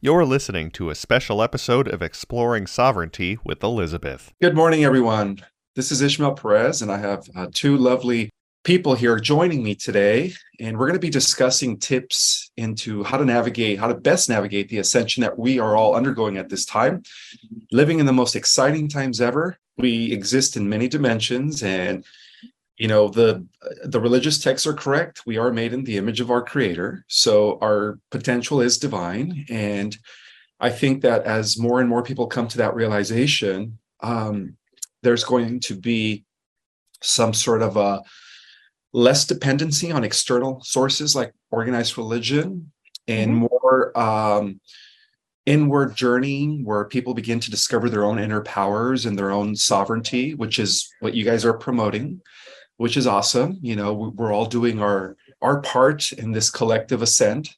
You're listening to a special episode of Exploring Sovereignty with Elizabeth. Good morning, everyone. This is Ismael Perez, and I have uh, two lovely people here joining me today. And we're going to be discussing tips into how to navigate, how to best navigate the ascension that we are all undergoing at this time. Living in the most exciting times ever. We exist in many dimensions, and you know the the religious texts are correct. We are made in the image of our creator. So our potential is divine. And i think that as more and more people come to that realization um, there's going to be some sort of a less dependency on external sources like organized religion and mm-hmm. more um, inward journeying where people begin to discover their own inner powers and their own sovereignty which is what you guys are promoting which is awesome. You know, we're all doing our our part in this collective ascent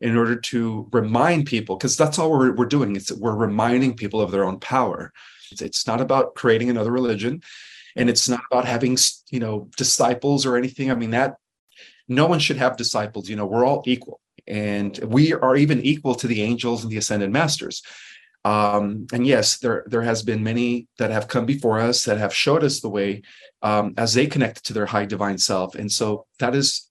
in order to remind people, because that's all we're, we're doing. It's we're reminding people of their own power. It's, it's not about creating another religion, and it's not about having you know disciples or anything. I mean that no one should have disciples. You know, we're all equal, and we are even equal to the angels and the ascended masters. Um, and yes, there there has been many that have come before us that have showed us the way um, as they connect to their high divine self. And so that is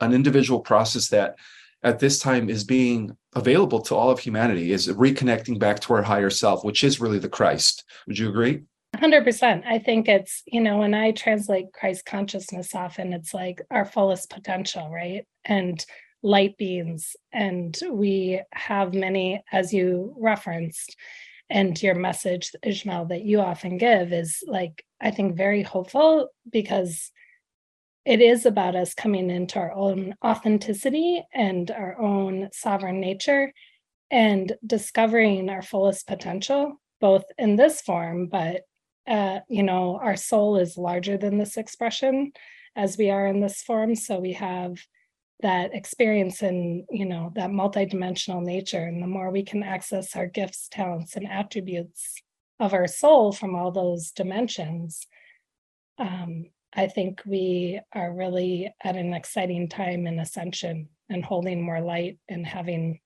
an individual process that at this time is being available to all of humanity is reconnecting back to our higher self which is really the christ. Would you agree? 100% i think it's you know when i translate christ consciousness often it's like our fullest potential right? And light beings and we have many as you referenced and your message ismael that you often give is like i think very hopeful because it is about us coming into our own authenticity and our own sovereign nature and discovering our fullest potential both in this form but uh, you know our soul is larger than this expression as we are in this form. So we have that experience and you know that multidimensional nature and the more we can access our gifts talents and attributes of our soul from all those dimensions um, i think we are really at an exciting time in ascension and holding more light and having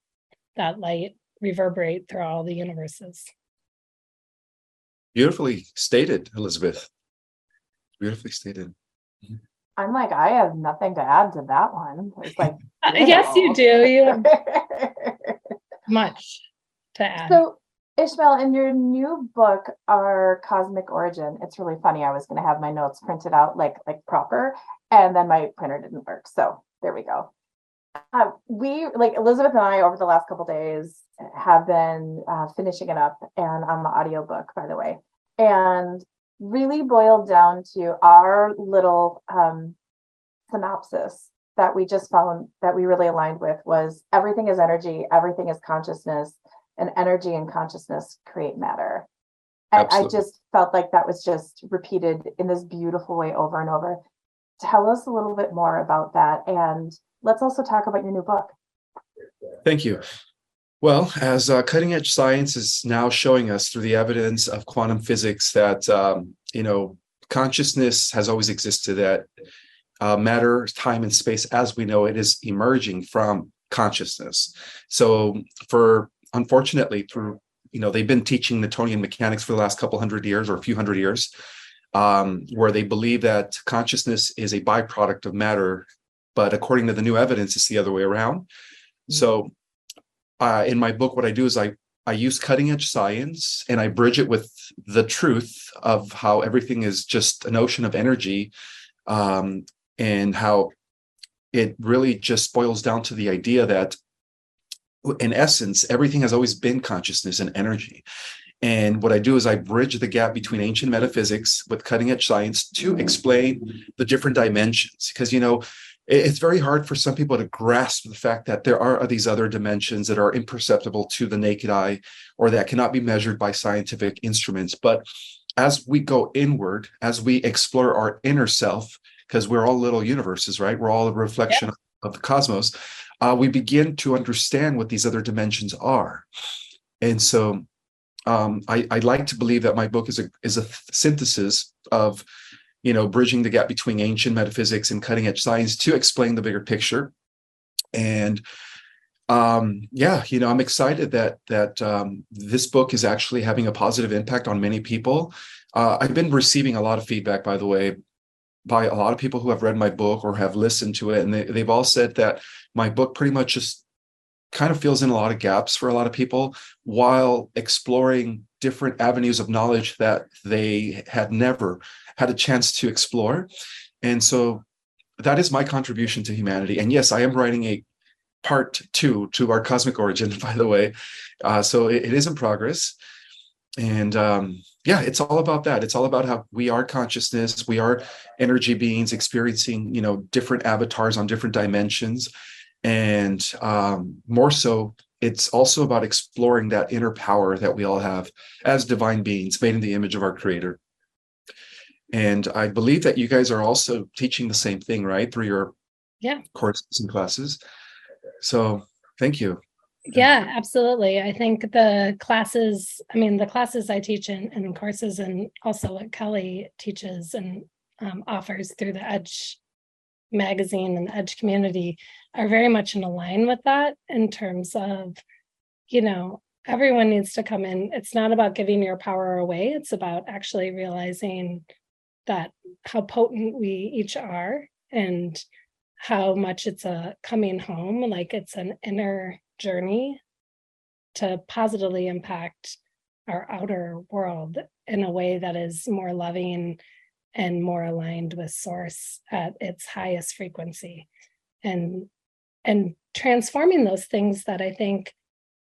that light reverberate through all the universes. Beautifully stated elizabeth. Beautifully stated. Mm-hmm. I'm like, I have nothing to add to that one. It's like, uh, yes, you do. You have much to add. So, Ismael, in your new book, Our Cosmic Origin, it's really funny. I was going to have my notes printed out like like proper, and then my printer didn't work. So there we go. Um, we like Elizabeth and I over the last couple days have been uh, finishing it up and on the audiobook, by the way. And really boiled down to our little um, synopsis that we just found that we really aligned with was everything is energy, everything is consciousness, and energy and consciousness create matter. And Absolutely. I just felt like that was just repeated in this beautiful way over and over. Tell us a little bit more about that. And let's also talk about your new book. Thank you. Well, as uh, cutting edge science is now showing us through the evidence of quantum physics that um, you know consciousness has always existed. That uh, matter, time, and space, as we know it, is emerging from consciousness. So, for unfortunately, through you know they've been teaching Newtonian mechanics for the last couple hundred years or a few hundred years, um, where they believe that consciousness is a byproduct of matter, but according to the new evidence, it's the other way around. Mm-hmm. So uh, in my book, what I do is I I use cutting edge science and I bridge it with the truth of how everything is just an ocean of energy, um, and how it really just boils down to the idea that, in essence, everything has always been consciousness and energy. And what I do is I bridge the gap between ancient metaphysics with cutting edge science to explain the different dimensions. Because, you know, it's very hard for some people to grasp the fact that there are these other dimensions that are imperceptible to the naked eye or that cannot be measured by scientific instruments. But as we go inward, as we explore our inner self, because we're all little universes, right? We're all a reflection yep. of the cosmos. Uh, we begin to understand what these other dimensions are. And so um, I, I like to believe that my book is a is a synthesis of you know, bridging the gap between ancient metaphysics and cutting edge science to explain the bigger picture. And um, yeah, you know, I'm excited that that um, this book is actually having a positive impact on many people. Uh, I've been receiving a lot of feedback, by the way, by a lot of people who have read my book or have listened to it, and they, they've all said that my book pretty much just kind of fills in a lot of gaps for a lot of people while exploring different avenues of knowledge that they had never had a chance to explore. And so that is my contribution to humanity. And yes, I am writing a part two to our cosmic origin, by the way. Uh, so it, it is in progress. And um, yeah, it's all about that. It's all about how we are consciousness, we are energy beings experiencing, you know, different avatars on different dimensions. And um, more so, it's also about exploring that inner power that we all have as divine beings made in the image of our creator. And I believe that you guys are also teaching the same thing, right? Through your yeah courses and classes. So thank you. Yeah, absolutely. I think the classes, I mean, the classes I teach in, in courses and also what Kelly teaches and um, offers through the Edge magazine and the Edge community are very much in line with that in terms of, you know, everyone needs to come in. It's not about giving your power away, it's about actually realizing that how potent we each are and how much it's a coming home, like it's an inner journey to positively impact our outer world in a way that is more loving and more aligned with source at its highest frequency. And and transforming those things that i think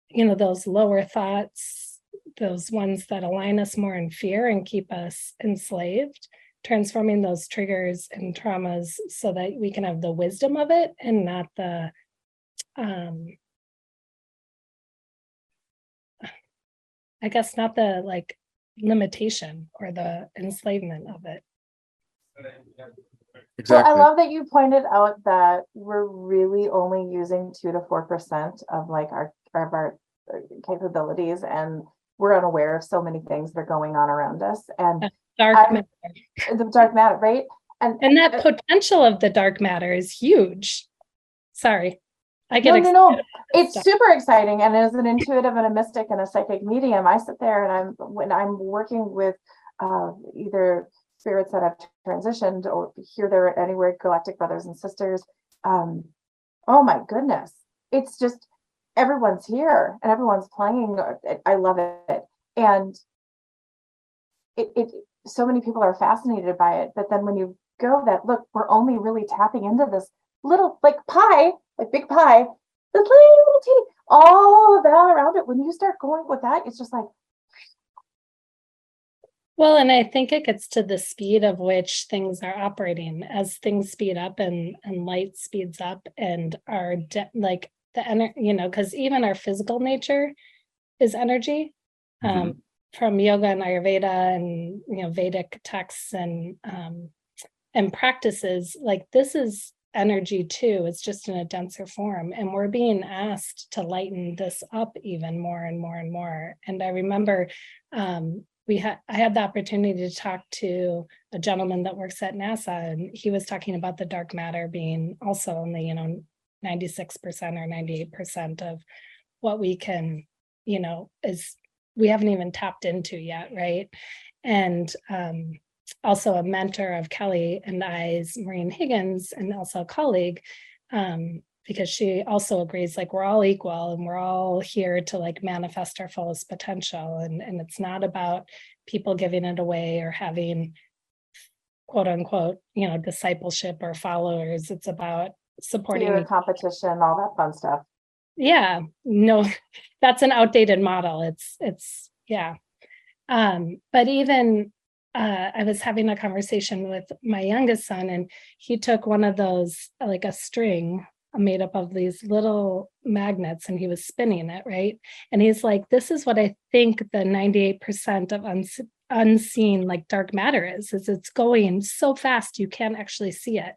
you know those lower thoughts those ones that align us more in fear and keep us enslaved transforming those triggers and traumas so that we can have the wisdom of it and not the um i guess not the like limitation or the enslavement of it Exactly. I love that you pointed out that we're really only using two to four percent of like our of our uh, capabilities, and we're unaware of so many things that are going on around us. And dark matter. the dark matter, right? And and that potential of the dark matter is huge. Sorry. I get no, no, no. It's stuff. super exciting. And as an intuitive and a mystic and a psychic medium, I sit there and I'm when I'm working with uh, either spirits that have transitioned or here, there, anywhere, galactic brothers and sisters. Um, oh my goodness. It's just everyone's here and everyone's playing. I love it. And it, it so many people are fascinated by it. But then when you go that look, we're only really tapping into this little like pie, like big pie, this little, little teeny, all of that around it. When you start going with that, it's just like well, and I think it gets to the speed of which things are operating. As things speed up and and light speeds up, and our de- like the energy, you know, because even our physical nature is energy. Mm-hmm. Um, from yoga and Ayurveda and you know Vedic texts and um, and practices, like this is energy too. It's just in a denser form, and we're being asked to lighten this up even more and more and more. And I remember um, we had I had the opportunity to talk to a gentleman that works at NASA, and he was talking about the dark matter being also only you know 96% or 98% of what we can you know is we haven't even tapped into yet right? And um, also a mentor of kelly and i's maureen higgins and also a colleague um, because she also agrees like we're all equal and we're all here to like manifest our fullest potential. And and it's not about people giving it away or having quote unquote you know discipleship or followers. It's about supporting Fear, competition all that fun stuff. Yeah. No that's an outdated model. It's it's yeah. Um but even uh, I was having a conversation with my youngest son, and he took one of those, like a string, made up of these little magnets and he was spinning it right? And he's like this is what i think the 98% of uns- unseen like dark matter is is it's going so fast you can't actually see it.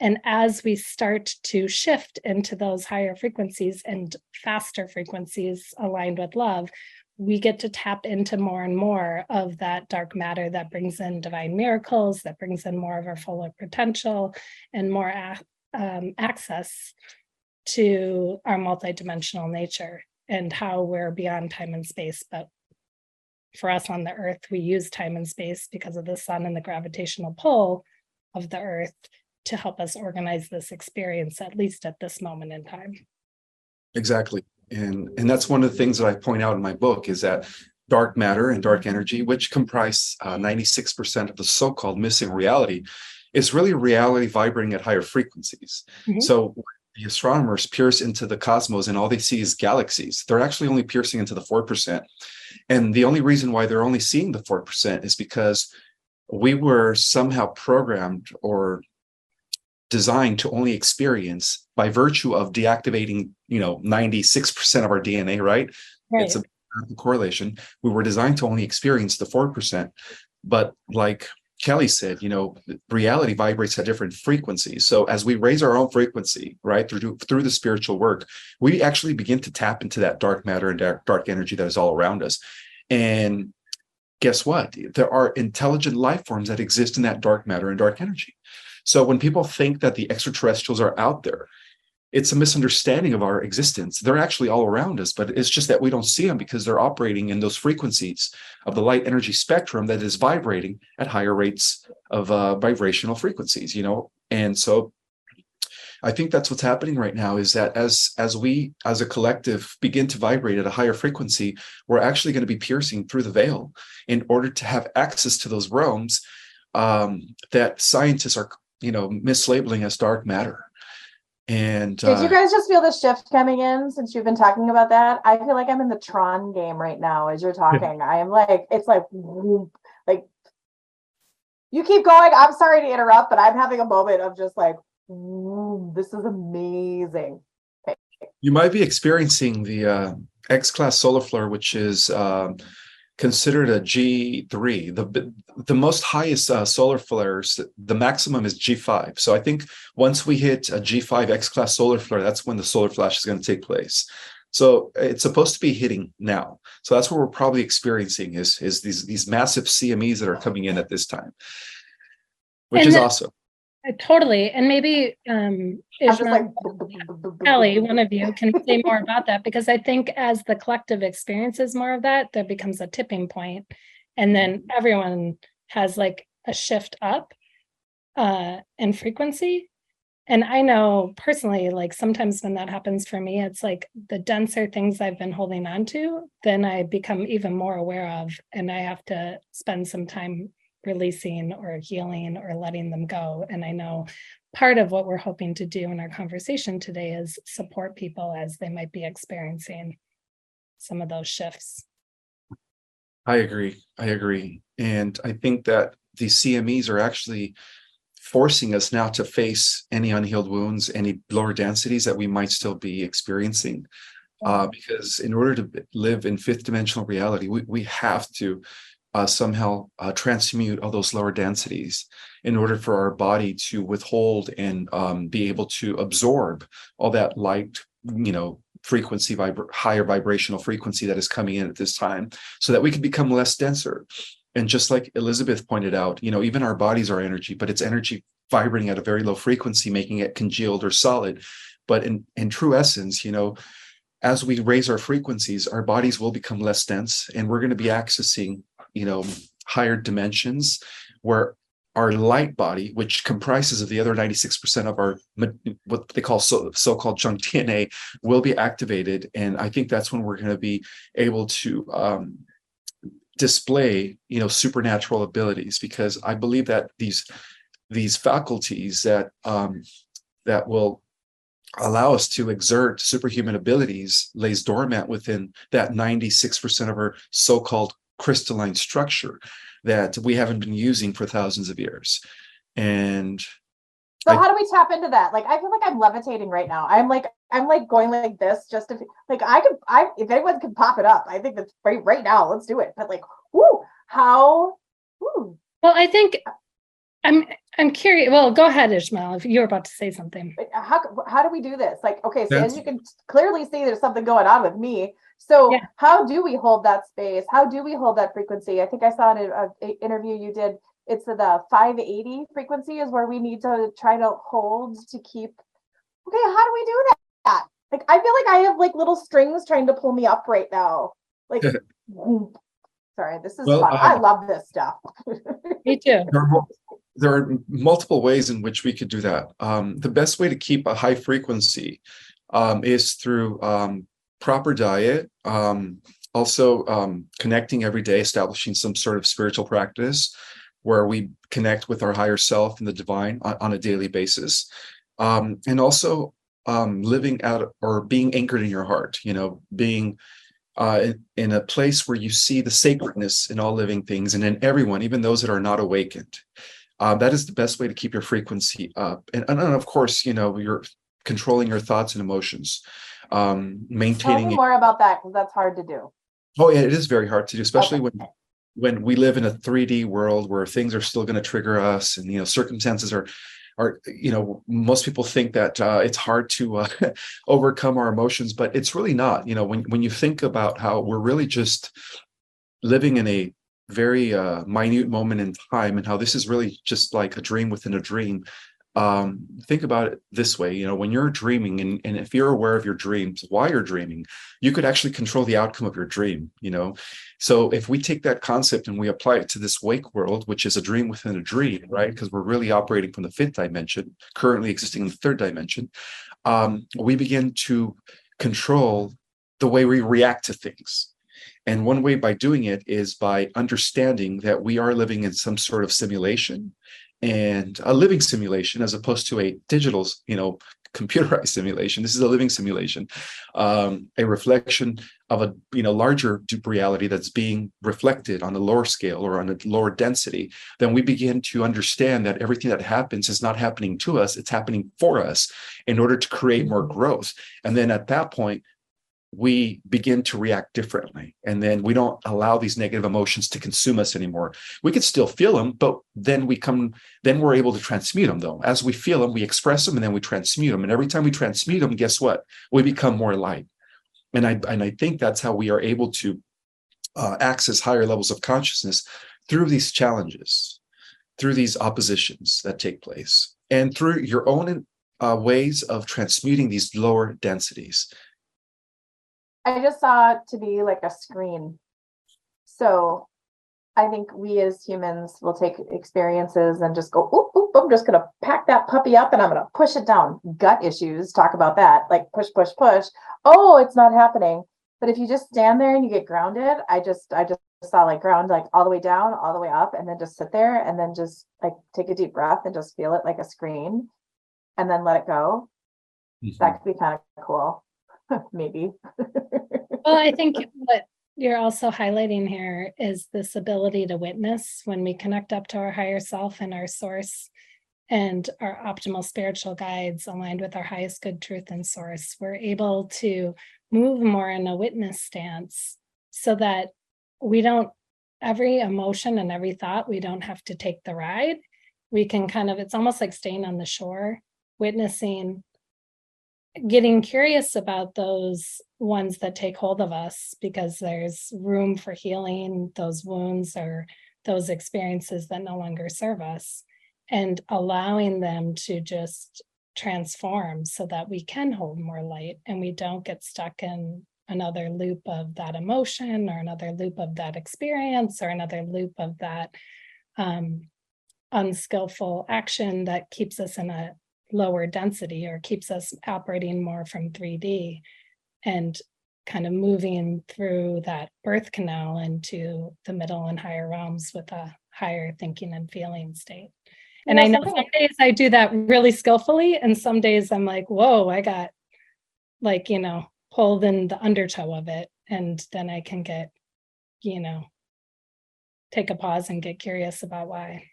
And as we start to shift into those higher frequencies and faster frequencies aligned with love we get to tap into more and more of that dark matter that brings in divine miracles that brings in more of our fuller potential and more um, access to our multidimensional nature and how we're beyond time and space. But for us on the earth, we use time and space because of the sun and the gravitational pull of the earth to help us organize this experience, at least at this moment in time. Exactly. And and that's one of the things that I point out in my book is that dark matter and dark energy, which comprise uh, 96% of the so-called missing reality, is really reality vibrating at higher frequencies. Mhm. So the astronomers pierce into the cosmos and all they see is galaxies. They're actually only piercing into the 4%. And the only reason why they're only seeing the 4% is because we were somehow programmed or designed to only experience by virtue of deactivating, you know, 96% of our DNA, right? Right. It's a correlation. We were designed to only experience the 4%. But like Kelly said, you know, reality vibrates at different frequencies. So as we raise our own frequency, right, through through the spiritual work, we actually begin to tap into that dark matter and dark, dark energy that is all around us. And guess what? There are intelligent life forms that exist in that dark matter and dark energy. So when people think that the extraterrestrials are out there, it's a misunderstanding of our existence. They're actually all around us, but it's just that we don't see them because they're operating in those frequencies of the light energy spectrum that is vibrating at higher rates of uh, vibrational frequencies. You know, and so I think that's what's happening right now is that as as we as a collective begin to vibrate at a higher frequency, we're actually going to be piercing through the veil in order to have access to those realms um, that scientists are you know mislabeling as dark matter. And Did you uh, guys just feel the shift coming in since you've been talking about that? I feel like I'm in the Tron game right now as you're talking. I am like, it's like, like, you keep going. I'm sorry to interrupt, but I'm having a moment of just like, this is amazing. you might be experiencing the uh, X class solar flare, which is um, considered a G3. The the most highest uh, solar flares, the maximum is G5. So I think once we hit a G5 X class solar flare, that's when the solar flash is going to take place. So it's supposed to be hitting now. So that's what we're probably experiencing is is these these massive CMEs that are coming in at this time, which And is awesome. Totally. And maybe um Ismael, like, Kelly, one of you can say more about that because I think as the collective experiences more of that, there becomes a tipping point, And then everyone has like a shift up uh in frequency. And I know personally, like sometimes when that happens for me, it's like the denser things I've been holding on to, then I become even more aware of, and I have to spend some time releasing or healing or letting them go. And I know part of what we're hoping to do in our conversation today is support people as they might be experiencing some of those shifts. I agree. I agree. And I think that the CMEs are actually forcing us now to face any unhealed wounds, any lower densities that we might still be experiencing. Uh, because in order to live in fifth dimensional reality, we, we have to uh, somehow uh, transmute all those lower densities in order for our body to withhold and um, be able to absorb all that light, you know, frequency, vibra- higher vibrational frequency that is coming in at this time so that we can become less denser. And just like Elizabeth pointed out, you know, even our bodies are energy, but it's energy vibrating at a very low frequency, making it congealed or solid. But in, in true essence, you know, as we raise our frequencies, our bodies will become less dense and we're going to be accessing, you know, higher dimensions where our light body, which comprises of the other 96% of our what they call so, so-called junk DNA, will be activated. And I think that's when we're going to be able to um, display you know supernatural abilities because i believe that these these faculties that um that will allow us to exert superhuman abilities lays dormant within that 96% of our so-called crystalline structure that we haven't been using for thousands of years and So I- how do we tap into that? Like I feel like I'm levitating right now. I'm like I'm like going like this just to like I could I if anyone can pop it up, I think that's right right now. Let's do it. But like, whoo, how whoo, Well, I think I'm I'm curious. Well, go ahead, Ismael, if you're about to say something. how how do we do this? Like, okay, so That's- as you can clearly see, there's something going on with me. So Yeah. how do we hold that space? How do we hold that frequency? I think I saw in a, a interview you did. It's the 580 frequency is where we need to try to hold to keep. Okay, how do we do that? that. Like I feel like I have like little strings trying to pull me up right now. Like sorry, this is Well, fun. I um, love this stuff. Me too. There are, there are multiple ways in which we could do that. Um, the best way to keep a high frequency um, is through um, proper diet. Um, also, um, connecting every day, establishing some sort of spiritual practice where we connect with our higher self and the divine on, on a daily basis. Um, and also um, living out or being anchored in your heart, you know, being uh, in, a place where you see the sacredness in all living things and in everyone, even those that are not awakened. Uh, that is the best way to keep your frequency up. And, and of course, you know, you're controlling your thoughts and emotions, um, Tell maintaining. me it- more about that because that's hard to do. Oh, yeah, it is very hard to do, especially Okay. when when we live in a 3D world where things are still going to trigger us, and you know, circumstances are are you know, most people think that uh, it's hard to uh, overcome our emotions, but it's really not. You know, when when you think about how we're really just living in a very uh, minute moment in time, and how this is really just like a dream within a dream. Um, think about it this way, you know, when you're dreaming and, and if you're aware of your dreams, why you're dreaming, you could actually control the outcome of your dream, you know. So if we take that concept and we apply it to this wake world, which is a dream within a dream, right? Because we're really operating from the fifth dimension, currently existing in the third dimension, um, we begin to control the way we react to things. And one way by doing it is by understanding that we are living in some sort of simulation and a living simulation as opposed to a digital, you know, computerized simulation. This is a living simulation, um, a reflection of a you know larger reality that's being reflected on a lower scale or on a lower density. Then we begin to understand that everything that happens is not happening to us; it's happening for us in order to create more growth. And then at that point, we begin to react differently. And then we don't allow these negative emotions to consume us anymore. We could still feel them but then we come then we're able to transmute them though. As we feel them we express them and then we transmute them and every time we transmute them guess what? We become more light. And i and i think that's how we are able to uh, access higher levels of consciousness through these challenges through these oppositions that take place and through your own uh, ways of transmuting these lower densities I just saw it to be like a screen. So I think we as humans will take experiences and just go, oop, oop, I'm just gonna pack that puppy up and I'm gonna push it down. Gut issues, talk about that, like push, push, push. Oh, it's not happening. But if you just stand there and you get grounded, I just I just saw like ground like all the way down, all the way up, and then just sit there and then just like take a deep breath and just feel it like a screen and then let it go. That could be kind of cool. Maybe. Well, I think what you're also highlighting here is this ability to witness when we connect up to our higher self and our source and our optimal spiritual guides aligned with our highest good truth and source. We're able to move more in a witness stance so that we don't, every emotion and every thought, we don't have to take the ride. We can kind of, it's almost like staying on the shore, witnessing getting curious about those ones that take hold of us because there's room for healing. Those wounds or those experiences that no longer serve us and allowing them to just transform so that we can hold more light and we don't get stuck in another loop of that emotion or another loop of that experience or another loop of that um, unskillful action that keeps us in a lower density or keeps us operating more from 3D and kind of moving through that birth canal into the middle and higher realms with a higher thinking and feeling state. And I know some days I do that really skillfully, and some days I'm like, whoa, I got like, you know, pulled in the undertow of it. And then I can get, you know, take a pause and get curious about why.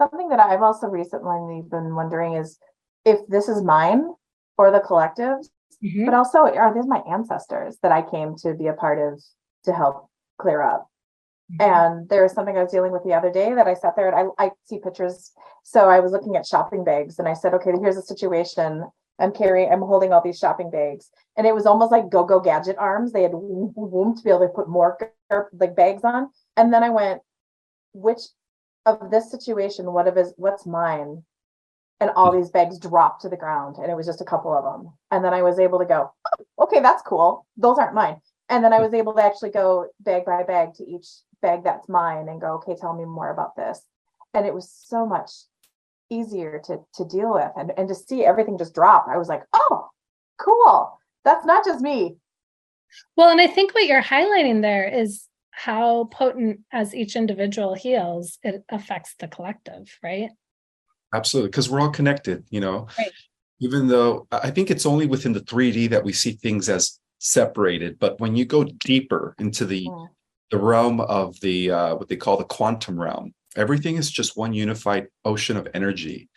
Something that I've also recently been wondering is if this is mine or the collectives, Mhm. but also are these my ancestors that I came to be a part of to help clear up? And there was something I was dealing with the other day that I sat there and I, I see pictures. So I was looking at shopping bags and I said, okay, here's a situation. I'm carrying, I'm holding all these shopping bags. And it was almost like go-go gadget arms. They had woom to be able to put more like bags on. And then I went, which of this situation, what of is what's mine? and all hmm. these bags dropped to the ground and it was just a couple of them and then i was able to go oh, okay that's cool. Those aren't mine. And then i was able to actually go bag by bag to each bag that's mine and go okay tell me more about this. And it was so much easier to to deal with and, and to see everything just drop. I was like oh cool. That's not just me. Well and i think what you're highlighting there is how potent as each individual heals it affects the collective right absolutely because we're all connected you know right. even though i think it's only within the 3d that we see things as separated but when you go deeper into the yeah. the realm of the uh, what they call the quantum realm everything is just one unified ocean of energy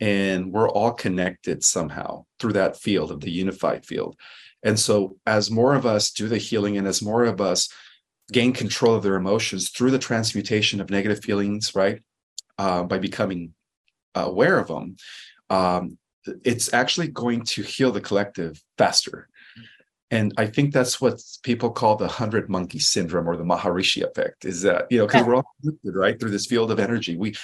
and we're all connected somehow through that field of the unified field and so as more of us do the healing and as more of us gain control of their emotions through the transmutation of negative feelings right? Uh, by becoming aware of them um, it's actually going to heal the collective faster. And i think that's what people call the hundred monkey syndrome or the maharishi effect is that you know because we're all connected right through this field of energy. We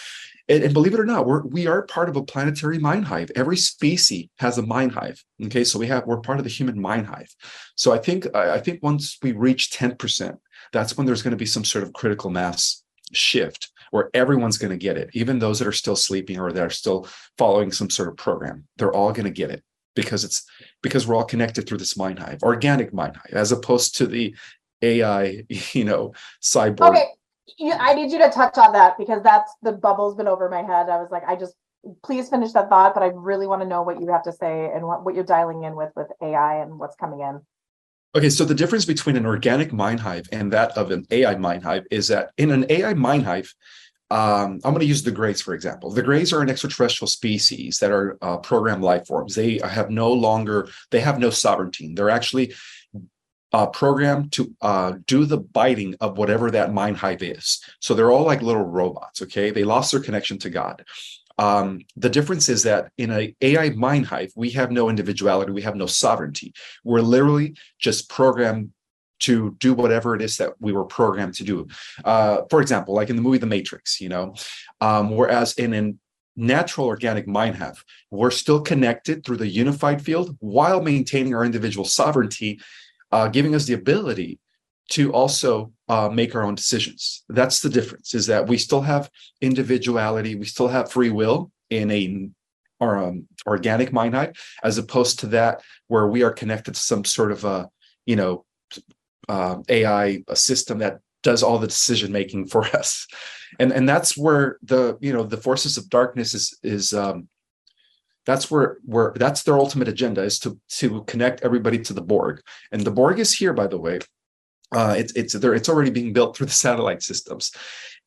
and, and, believe it or not we're we are part of a planetary mind hive. Every species has a mind hive okay? So we have we're part of the human mind hive. So i think i, think once we reach 10% that's when there's going to be some sort of critical mass shift where everyone's going to get it even those that are still sleeping or that are still following some sort of program. They're all going to get it because it's because we're all connected through this mind hive organic mind hive as opposed to the ai you know cyborg okay i need you to touch on that because that's the bubble's been over my head i was like i just please finish that thought but i really want to know what you have to say and what, what you're dialing in with with ai and what's coming in Okay, so the difference between an organic mind hive and that of an AI mind hive is that in an AI mind hive, um, I'm going to use the Greys, for example. The Greys are an extraterrestrial species that are uh, programmed life forms. They have no longer, they have no sovereignty. They're actually uh, programmed to uh, do the biting of whatever that mind hive is. So they're all like little robots. Okay, they lost their connection to God. Um, the difference is that in an AI mind hive, we have no individuality, we have no sovereignty. We're literally just programmed to do whatever it is that we were programmed to do. Uh, for example, like in the movie The Matrix, you know, um, whereas in a natural organic mind hive, we're still connected through the unified field while maintaining our individual sovereignty, uh, giving us the ability to also uh, make our own decisions. That's the difference. Is that we still have individuality, we still have free will in a or um, organic mind hive, as opposed to that where we are connected to some sort of a you know uh, AI a system that does all the decision making for us, and and that's where the you know the forces of darkness is is um, that's where where that's their ultimate agenda is to to connect everybody to the Borg, and the Borg is here by the way uh, it's it's there. It's already being built through the satellite systems,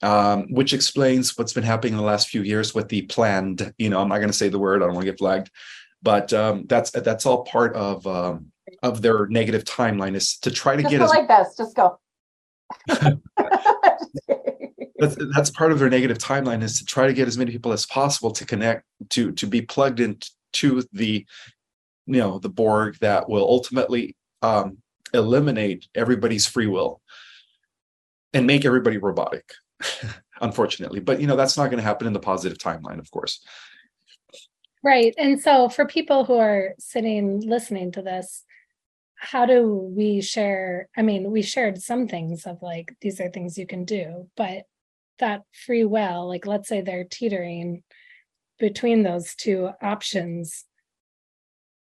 um, which explains what's been happening in the last few years with the planned. You know, I'm not going to say the word. I don't want to get flagged, but um, that's that's all part of um, of their negative timeline is to try to Just get go as like this. Just go. that's that's part of their negative timeline is to try to get as many people as possible to connect to to be plugged into the you know the Borg that will ultimately um, eliminate everybody's free will and make everybody robotic unfortunately. But you know that's not going to happen in the positive timeline of course. Right and so for people who are sitting listening to this how do we share i mean we shared some things of like these are things you can do but that free will like let's say they're teetering between those two options.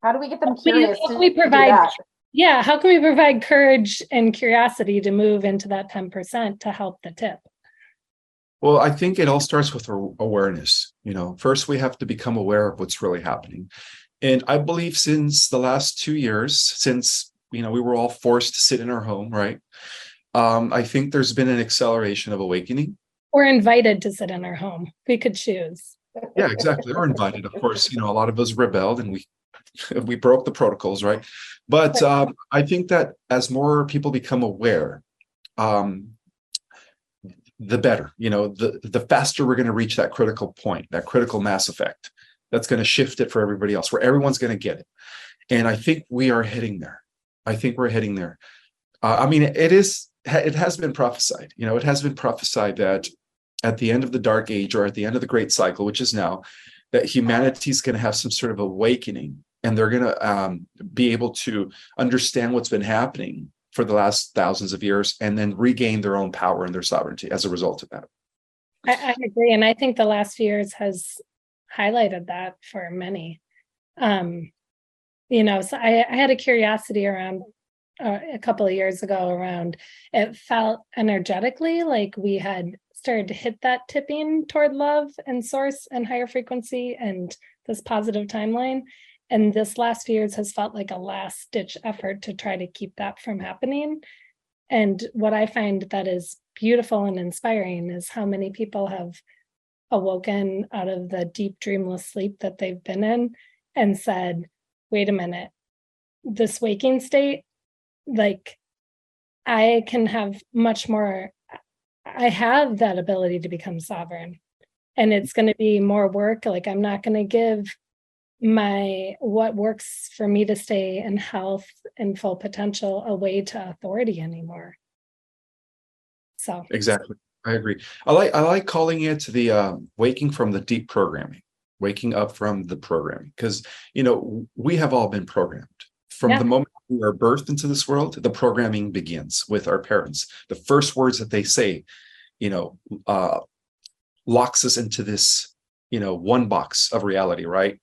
How do we get them curious we, we provide yeah how can we provide courage and curiosity to move into that 10% to help the tip? Well i think it all starts with awareness you know? First we have to become aware of what's really happening. And i believe since the last two years since you know we were all forced to sit in our home right? Um, i think there's been an acceleration of awakening we're invited to sit in our home we could choose yeah exactly we're invited of course you know a lot of us rebelled and we we broke the protocols, right? But um, I think that as more people become aware, um, the better. You know, the the faster we're going to reach that critical point, that critical mass effect. That's going to shift it for everybody else, where everyone's going to get it. And I think we are heading there. I think we're heading there. Uh, I mean, it is. It has been prophesied. You know, it has been prophesied that at the end of the dark age or at the end of the great cycle, which is now, that humanity is going to have some sort of awakening and they're going to um, be able to understand what's been happening for the last thousands of years and then regain their own power and their sovereignty as a result of that. I, I agree. And I think the last few years has highlighted that for many. Um, you know, so I, I had a curiosity around uh, a couple of years ago around it felt energetically like we had started to hit that tipping toward love and source and higher frequency and this positive timeline. And this last few years has felt like a last ditch effort to try to keep that from happening. And what i find that is beautiful and inspiring is how many people have awoken out of the deep dreamless sleep that they've been in and said wait a minute. This waking state like i can have much more i have that ability to become sovereign and it's going to be more work like i'm not going to give my what works for me to stay in health and full potential away to authority anymore. So. Exactly. I agree. I like i like calling it the uh, waking from the deep programming waking up from the programming because you know we have all been programmed. From yeah. the moment we are birthed into this world the programming begins with our parents the first words that they say you know uh locks us into this you know one box of reality right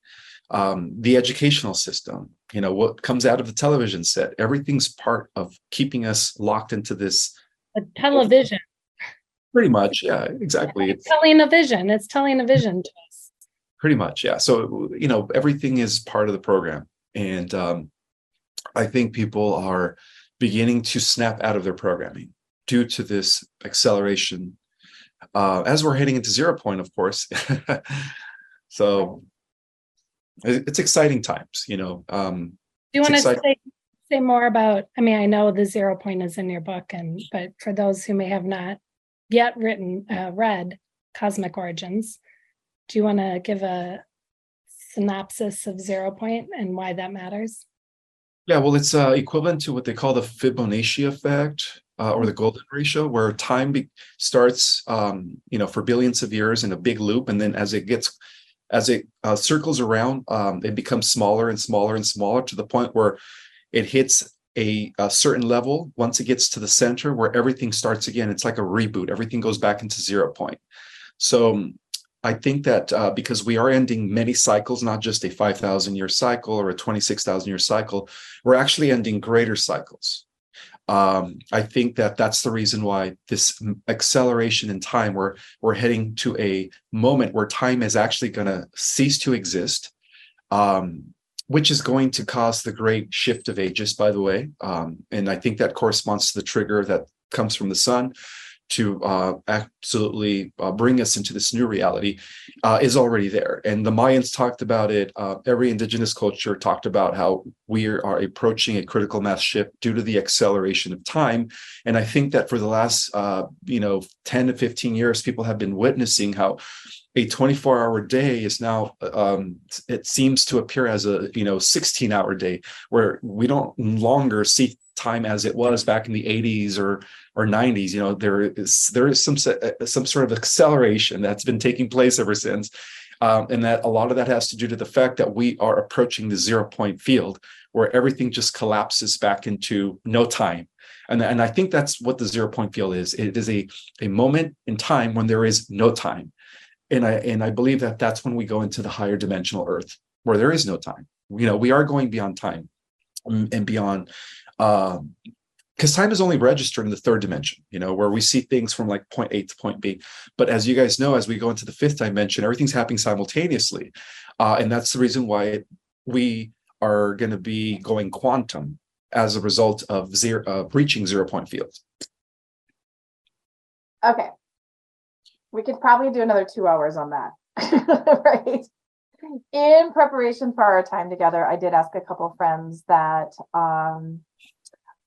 um, the educational system, you know, what comes out of the television set, everything's part of keeping us locked into this. A television. Pretty much, yeah, exactly. It's telling a vision. It's telling a vision to us. Pretty much, yeah. So you know, everything is part of the program, and um, I think people are beginning to snap out of their programming due to this acceleration. Uh, as we're heading into zero point, of course. so it's exciting times you know um do you want to say say more about i mean i know the zero point is in your book and but for those who may have not yet written uh, read cosmic origins do you want to give a synopsis of zero point and why that matters yeah well it's uh, equivalent to what they call the fibonacci effect uh, or the golden ratio where time be- starts um, you know for billions of years in a big loop and then as it gets as it uh, circles around, um, it becomes smaller and smaller and smaller to the point where it hits a, a, certain level. Once it gets to the center, where everything starts again, it's like a reboot. Everything goes back into zero point. So um, I think that uh, because we are ending many cycles, not just a 5,000 year cycle or a 26,000 year cycle, we're actually ending greater cycles um, I think that that's the reason why this acceleration in time, where we're heading to a moment where time is actually going to cease to exist, um, which is going to cause the great shift of ages, by the way. Um, and I think that corresponds to the trigger that comes from the sun to uh, absolutely uh, bring us into this new reality uh, is already there. And the Mayans talked about it. Uh, every indigenous culture talked about how we are approaching a critical mass shift due to the acceleration of time. And I think that for the last, uh, you know, 10 to 15 years, people have been witnessing how a 24 hour day is now um, it seems to appear as a you know 16 hour day where we don't longer see time as it was back in the 80s or or 90s you know there is there is some uh, some sort of acceleration that's been taking place ever since. Um, and that a lot of that has to do to the fact that we are approaching the zero point field where everything just collapses back into no time. And, and i think that's what the zero point field is. It is a, a moment in time when there is no time. And i and i believe that that's when we go into the higher dimensional earth where there is no time. You know we are going beyond time and beyond um, because time is only registered in the third dimension, you know, where we see things from like point A to point B. But as you guys know, as we go into the fifth dimension, everything's happening simultaneously. Uh, and that's the reason why we are going to be going quantum as a result of zero, uh, reaching zero point fields. Okay. We could probably do another two hours on that. right. In preparation for our time together, I did ask a couple friends that um,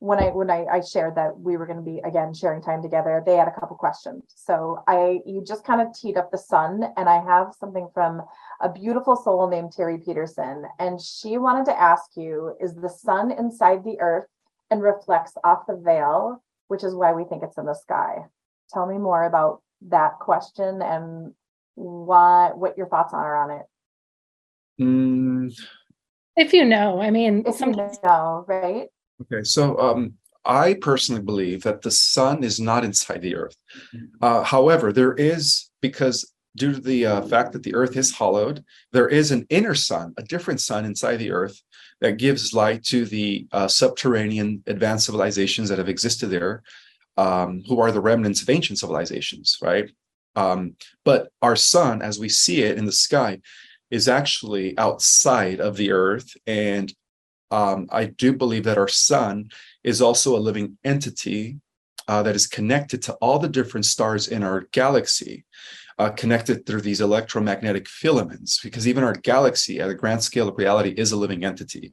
when I when I, I shared that we were going to be again sharing time together, they had a couple questions. So I you just kind of teed up the sun, and I have something from a beautiful soul named Terry Peterson, and she wanted to ask you: Is the sun inside the earth and reflects off the veil, which is why we think it's in the sky? Tell me more about that question and why what your thoughts are on it. Mm, If you know, I mean, If you know, right? Okay, so um, I personally believe that the sun is not inside the earth. Uh, however, there is because due to the uh, fact that the earth is hollowed, there is an inner sun, a different sun inside the earth that gives light to the uh, subterranean advanced civilizations that have existed there, um, who are the remnants of ancient civilizations, right? Um, but our sun, as we see it in the sky, is actually outside of the earth. And um, I do believe that our sun is also a living entity uh, that is connected to all the different stars in our galaxy, uh, connected through these electromagnetic filaments, because even our galaxy at a grand scale of reality is a living entity.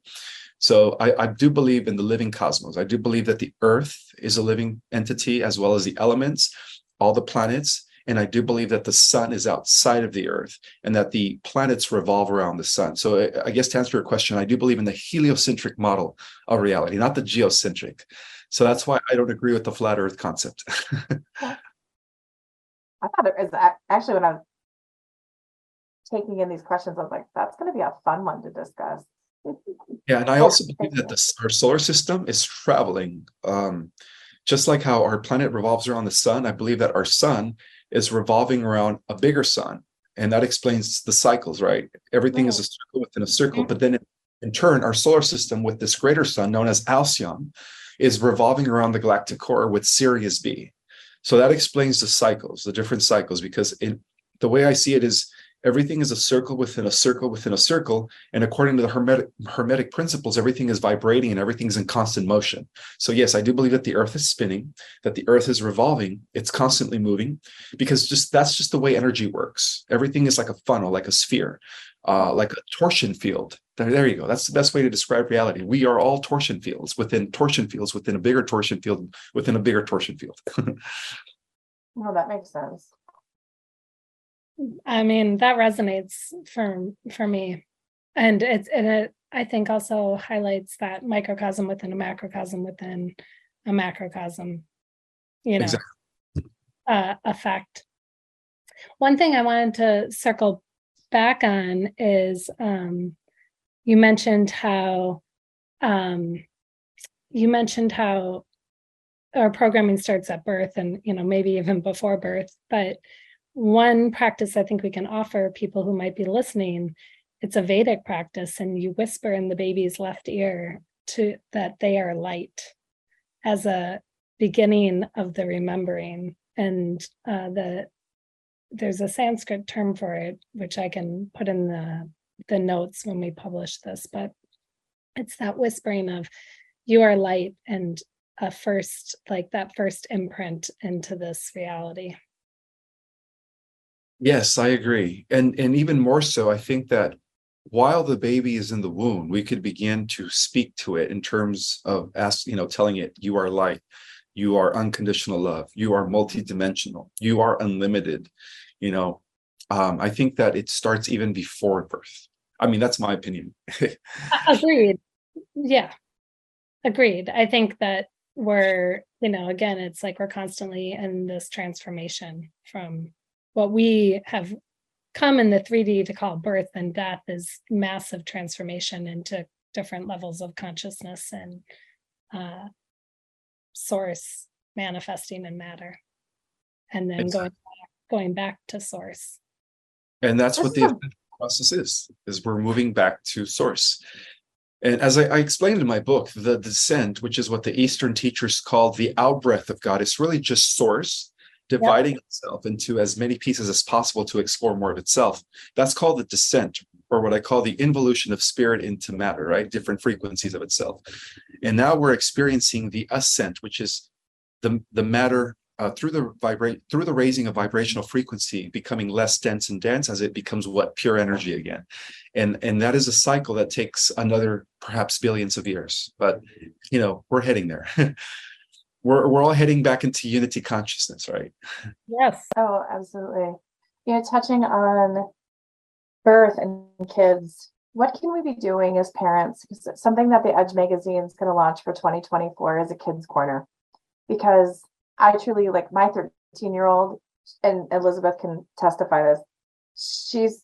So I, I do believe in the living cosmos. I do believe that the Earth is a living entity as well as the elements, all the planets. And I do believe that the sun is outside of the Earth and that the planets revolve around the sun. So I, I guess to answer your question, I do believe in the heliocentric model of reality, not the geocentric. So that's why I don't agree with the flat Earth concept. I thought it was actually when I was taking in these questions, I was like, that's going to be a fun one to discuss. Yeah, and I also believe that this our solar system is traveling. Um, just like how our planet revolves around the sun, I believe that our sun is revolving around a bigger sun. And that explains the cycles, right? Everything is a circle within a circle, mm-hmm. but then in turn, our solar system with this greater sun known as Alcyon is revolving around the galactic core with Sirius B. So that explains the cycles, the different cycles, because in the way I see it is everything is a circle within a circle within a circle and according to the hermetic hermetic principles everything is vibrating and everything's in constant motion. So yes i do believe that the earth is spinning that the earth is revolving it's constantly moving because just that's just the way energy works. Everything is like a funnel like a sphere uh, like a torsion field. There, there you go. That's the best way to describe reality. We are all torsion fields within torsion fields within a bigger torsion field within a bigger torsion field. No, that makes sense. I mean, that resonates for for me. And it's and it I think also highlights that microcosm within a macrocosm within a macrocosm, you know, Exactly. uh, effect. One thing I wanted to circle back on is um, you mentioned how um, you mentioned how our programming starts at birth and you know maybe even before birth but one practice i think we can offer people who might be listening it's a vedic practice and you whisper in the baby's left ear to that they are light as a beginning of the remembering. And uh, the there's a sanskrit term for it which i can put in the the notes when we publish this but it's that whispering of you are light and a first like that first imprint into this reality Yes, I agree. And and even more so, I think that while the baby is in the womb, we could begin to speak to it in terms of ask, you know, telling it you are light, you are unconditional love, you are multidimensional, you are unlimited. You know, um, I think that it starts even before birth. I mean, that's my opinion. agreed yeah agreed i think that we're you know again it's like we're constantly in this transformation from what we have come in the 3d to call birth and death is massive transformation into different levels of consciousness and uh source manifesting in matter. And then Exactly. going back, going back to source. And that's what This the is a- ascension process is is we're moving back to source. And as I, I explained in my book the descent which is what the eastern teachers call the outbreath of god it's really just source dividing itself into as many pieces as possible to explore more of itself. That's called the descent or what i call the involution of spirit into matter right? Different frequencies of itself. And now we're experiencing the ascent which is the the matter uh, through the vibrate through the raising of vibrational frequency becoming less dense and dense as it becomes what? Pure energy again. And and that is a cycle that takes another perhaps billions of years but you know we're heading there we're, we're all heading back into unity consciousness right yes Oh, absolutely. You know, touching on birth and kids, what can we be doing as parents? Because something that the Edge magazine is going to launch for 2024 is a kids corner. Because I truly like my 13 year old, and Elizabeth can testify this. She's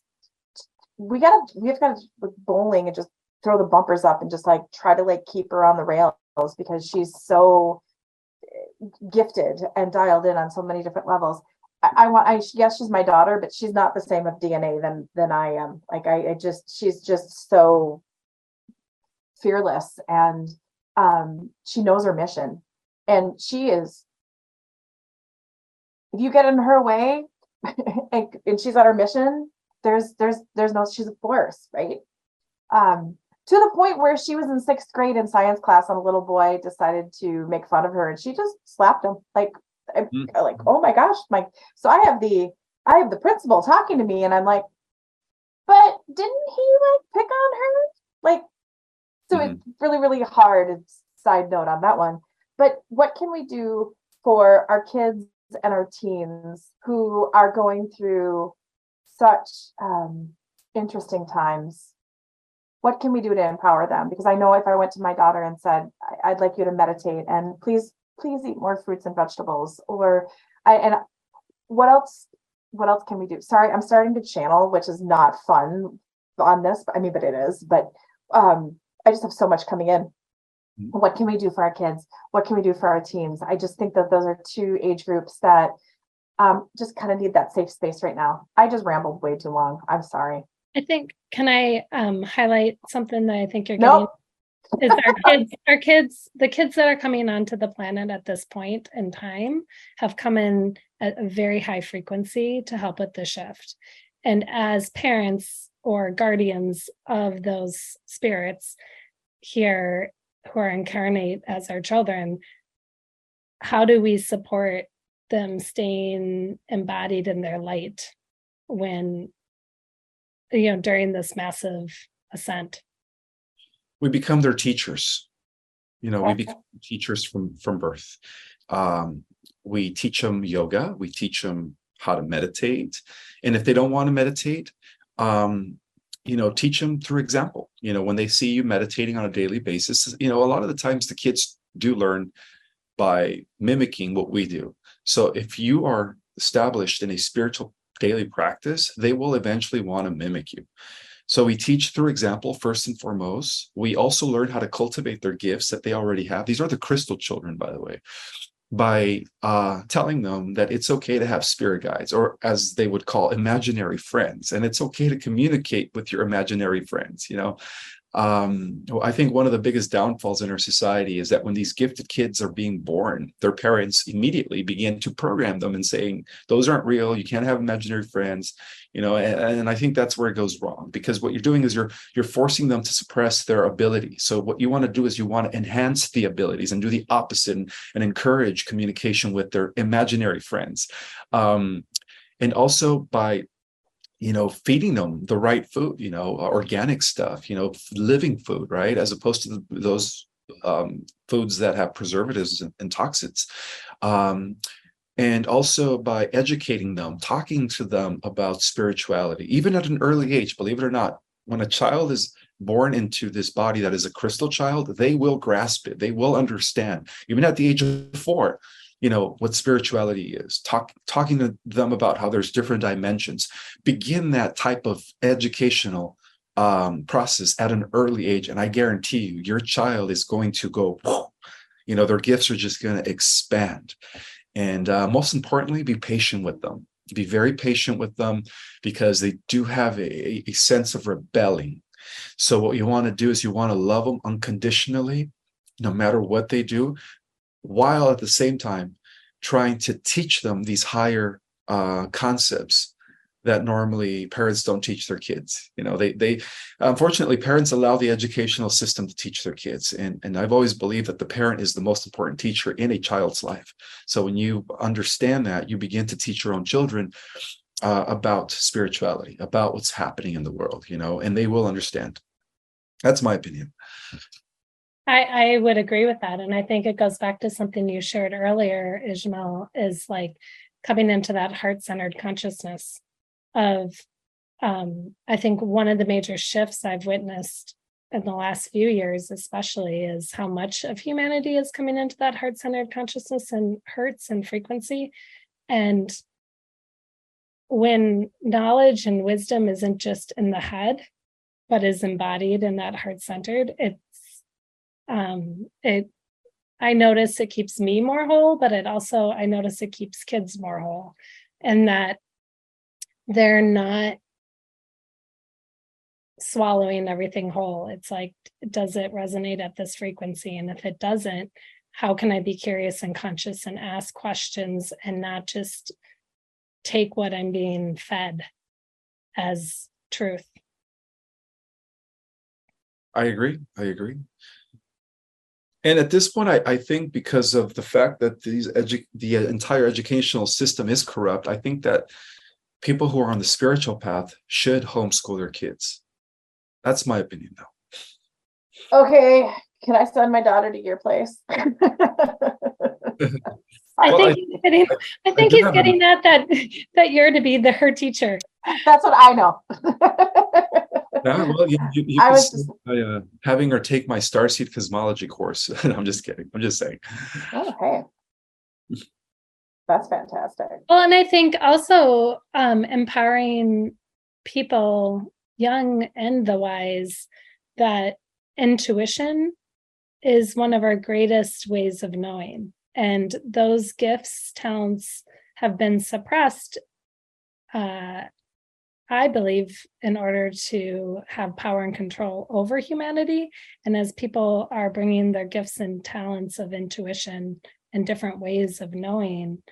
we gotta we have got to bowling and just throw the bumpers up and just like try to like keep her on the rails because she's so gifted and dialed in on so many different levels. I, I want I yes she's my daughter, but she's not the same of DNA than than I am. Like I, I just she's just so fearless and um she knows her mission and she is if you get in her way and, and she's on her mission there's there's there's no she's a force right um to the point where she was in sixth grade in science class and a little boy decided to make fun of her and she just slapped him like mm. like oh my gosh like so i have the i have the principal talking to me and i'm like but didn't he like pick on her like so mm-hmm. it's really really hard side note on that one but what can we do for our kids and our teens who are going through such um, interesting times what can we do to empower them? Because i know if i went to my daughter and said i'd like you to meditate and please please eat more fruits and vegetables or i and what else what else can we do? Sorry i'm starting to channel which is not fun on this i mean but it is but um i just have so much coming in. Mm-hmm. what can we do for our kids? What can we do for our teens i just think that those are two age groups that um, just kind of need that safe space right now. I just rambled way too long. I'm sorry I think can I um, highlight something that I think you're getting nope. is our kids our kids the kids that are coming onto the planet at this point in time have come in at a very high frequency to help with the shift. And as parents or guardians of those spirits here who are incarnate as our children, how do we support them staying embodied in their light when you know during this massive ascent. We become their teachers. You know we become teachers from from birth. Um, we teach them yoga. We teach them how to meditate. And if they don't want to meditate um, you know teach them through example. You know when they see you meditating on a daily basis you know a lot of the times the kids do learn by mimicking what we do. So if you are established in a spiritual daily practice, they will eventually want to mimic you. So we teach through example first and foremost. We also learn how to cultivate their gifts that they already have. These are the crystal children, by the way, by uh, telling them that it's okay to have spirit guides, or as they would call imaginary friends, and it's okay to communicate with your imaginary friends. You know, um, I think one of the biggest downfalls in our society is that when these gifted kids are being born, their parents immediately begin to program them and saying, those aren't real, you can't have imaginary friends, you know, and, and I think that's where it goes wrong because what you're doing is you're you're forcing them to suppress their ability. So what you want to do is you want to enhance the abilities and do the opposite and, and encourage communication with their imaginary friends. Um, and also by you know feeding them the right food you know organic stuff you know living food right? As opposed to the, those um, foods that have preservatives and, and toxins. Um, and also by educating them talking to them about spirituality even at an early age believe it or not when a child is born into this body that is a crystal child they will grasp it they will understand even at the age of four you know what spirituality is. Talk, talking to them about how there's different dimensions. Begin that type of educational um, process at an early age and i guarantee you your child is going to go you know their gifts are just going to expand. And uh, most importantly be patient with them. Be very patient with them because they do have a, a sense of rebelling. So what you want to do is you want to love them unconditionally no matter what they do while at the same time trying to teach them these higher uh, concepts that normally parents don't teach their kids. You know they they unfortunately parents allow the educational system to teach their kids. And and i've always believed that the parent is the most important teacher in a child's life. So when you understand that you begin to teach your own children uh, about spirituality about what's happening in the world you know and they will understand. That's my opinion I, I would agree with that. And I think it goes back to something you shared earlier, Ismael, is like coming into that heart centered consciousness of, um, I think one of the major shifts I've witnessed in the last few years, especially, is how much of humanity is coming into that heart centered consciousness and hertz and frequency. And when knowledge and wisdom isn't just in the head, but is embodied in that heart centered, it's um it I notice it keeps me more whole, but it also I notice it keeps kids more whole and that they're not swallowing everything whole. It's like, does it resonate at this frequency? And if it doesn't, how can I be curious and conscious and ask questions and not just take what I'm being fed as truth? I agree. I agree. And at this point, I, I think because of the fact that these edu- the entire educational system is corrupt, I think that people who are on the spiritual path should homeschool their kids. That's my opinion, though. Okay, can I send my daughter to your place? I Well, think I- he's getting, I think do he's getting that that that you're to be the her teacher. That's what I know. Yeah, well, you, you, you I was start by, uh, having her take my starseed cosmology course. I'm just kidding. I'm just saying. okay. That's fantastic. Well, and I think also um, empowering people, young and the wise, that intuition is one of our greatest ways of knowing. And those gifts, talents have been suppressed, uh, I believe, in order to have power and control over humanity. And as people are bringing their gifts and talents of intuition and different ways of knowing,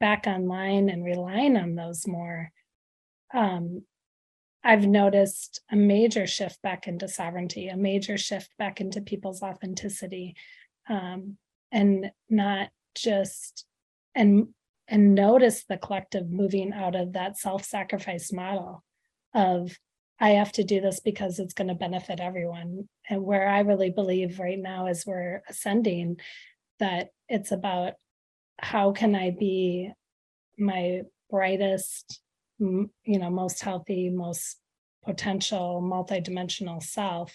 back online and relying on those more, um, I've noticed a major shift back into sovereignty, a major shift back into people's authenticity, um, and not just and and notice the collective moving out of that self-sacrifice model of I have to do this because it's going to benefit everyone. And where I really believe right now as we're ascending, that it's about how can I be my brightest, you know, most healthy, most potential, multidimensional self,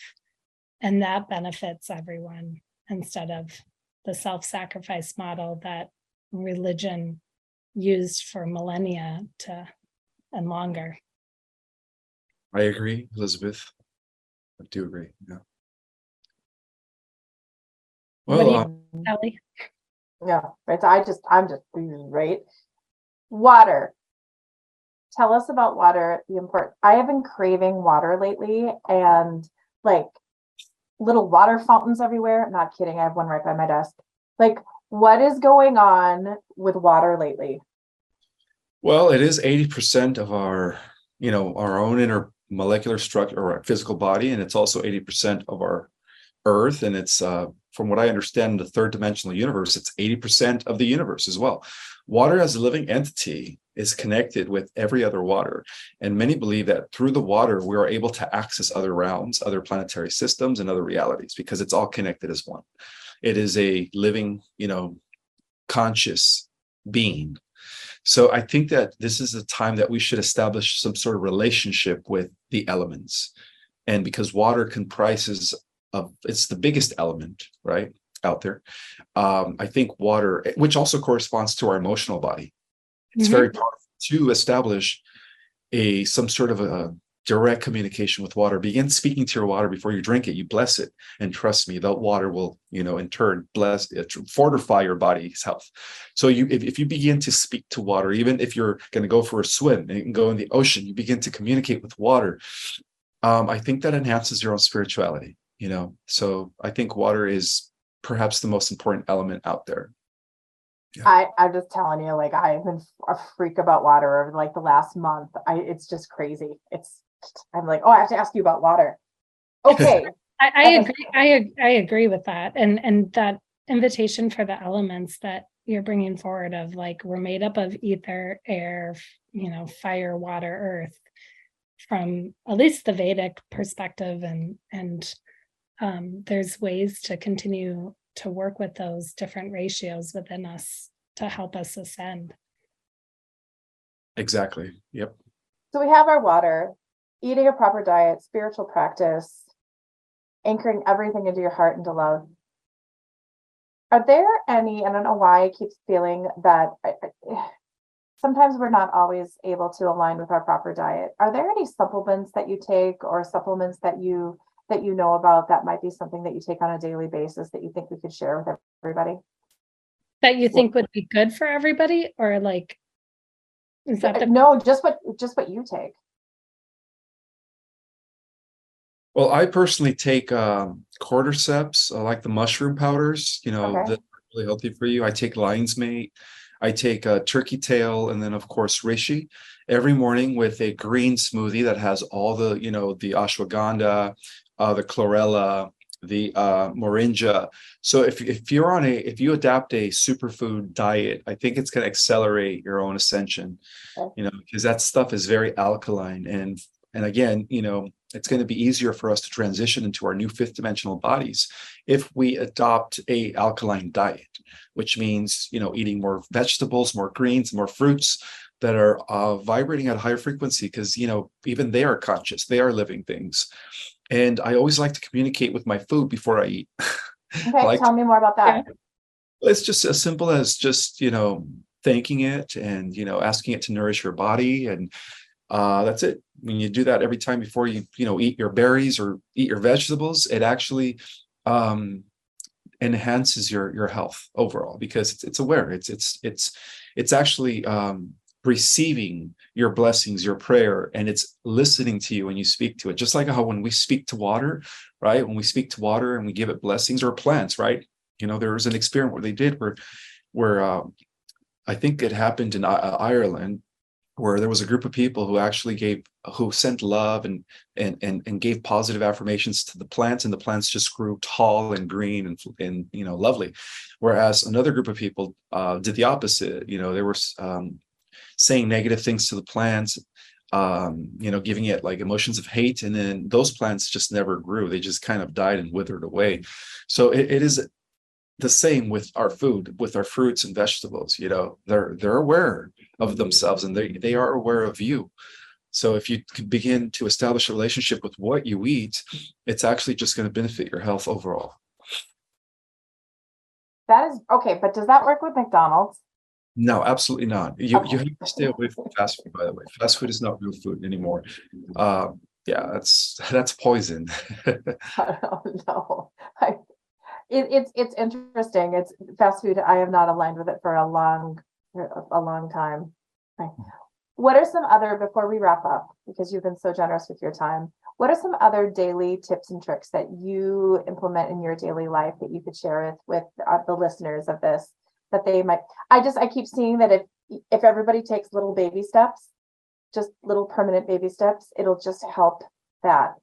and that benefits everyone instead of the self-sacrifice model that religion used for millennia to and longer. I agree, Elizabeth. I do agree. Yeah. Well, you- uh, Ellie, Yeah, right. So I just, I'm just, right. Water. Tell us about water, the import. I have been craving water lately and like little water fountains everywhere. Not kidding. I have one right by my desk. Like, what is going on with water lately? Well, it is 80% of our, you know, our own inner molecular structure or our physical body, and it's also 80% of our earth. And it's uh, from what I understand, the third dimensional universe, it's 80% of the universe as well. Water as a living entity is connected with every other water. And many believe that through the water, we are able to access other realms, other planetary systems, and other realities because it's all connected as one. It is a living, you know, conscious being. So I think that this is a time that we should establish some sort of relationship with the elements. And because water comprises of it's the biggest element, right? Out there. Um, I think water, which also corresponds to our emotional body, it's Mhm. very powerful to establish a some sort of a direct communication with water begin speaking to your water before you drink it you bless it and trust me that water will you know in turn bless it fortify your body's health so you if, if you begin to speak to water even if you're going to go for a swim and go in the ocean you begin to communicate with water um, i think that enhances your own spirituality you know so i think water is perhaps the most important element out there Yeah. I, I'm just telling you, like I've been a freak about water over like the last month. I, it's just crazy. It's, I'm like, oh, I have to ask you about water. Okay, I, I agree. I I agree with that, and and that invitation for the elements that you're bringing forward of like we're made up of ether, air, you know, fire, water, earth, from at least the Vedic perspective, and and um, there's ways to continue to work with those different ratios within us to help us ascend. exactly yep so we have our water, eating a proper diet, spiritual practice, anchoring everything into your heart and to love. Are there any, I don't know why I keep feeling that I- I- sometimes we're not always able to align with our proper diet. Are there any supplements that you take or supplements that you that you know about that might be something that you take on a daily basis that you think we could share with everybody? That you think would be good for everybody or like is that uh, the No, just what just what you take. Well, I personally take um, cordyceps. I like the mushroom powders. You know, Okay. that are really healthy for you. I take lion's mane. I take uh, turkey tail, and then of course reishi every morning with a green smoothie that has all the you know the ashwagandha, uh, the chlorella, the uh, moringa. So if if you're on a if you adapt a superfood diet, I think it's going to accelerate your own ascension. Okay. You know, because that stuff is very alkaline and and again, you know, it's going to be easier for us to transition into our new fifth dimensional bodies if we adopt a alkaline diet, which means, you know, eating more vegetables, more greens, more fruits that are uh, vibrating at a higher frequency because, you know, even they are conscious, they are living things. And I always like to communicate with my food before I eat. Okay, like- tell me more about that. it's just as simple as just you know thanking it and you know asking it to nourish your body and uh, that's it. When you do that every time before you you know eat your berries or eat your vegetables it actually um enhances your your health overall because it's, it's aware. It's it's it's it's actually um receiving your blessings your prayer and it's listening to you when you speak to it. Just like how when we speak to water right? When we speak to water and we give it blessings or plants right? You know there was an experiment where they did where where uh, i think it happened in uh, ireland where there was a group of people who actually gave who sent love and and and, and gave positive affirmations to the plants and the plants just grew tall and green and and you know lovely. Whereas another group of people uh, did the opposite. You know they were um, saying negative things to the plants um, you know giving it like emotions of hate and then those plants just never grew. They just kind of died and withered away. So it, it is the same with our food with our fruits and vegetables you know they're they're aware of themselves and they they are aware of you. So if you can begin to establish a relationship with what you eat it's actually just going to benefit your health overall. That is okay, but does that work with McDonald's? no absolutely not. You you have to stay away from fast food by the way. Fast food is not real food anymore. Uh yeah that's that's poison. Oh no. I, it, it's it's interesting. It's fast food. I have not aligned with it for a long a long time. Right. What are some other before we wrap up because you've been so generous with your time? What are some other daily tips and tricks that you implement in your daily life that you could share with with uh, the listeners of this that they might I just I keep seeing that if if everybody takes little baby steps, just little permanent baby steps, it'll just help that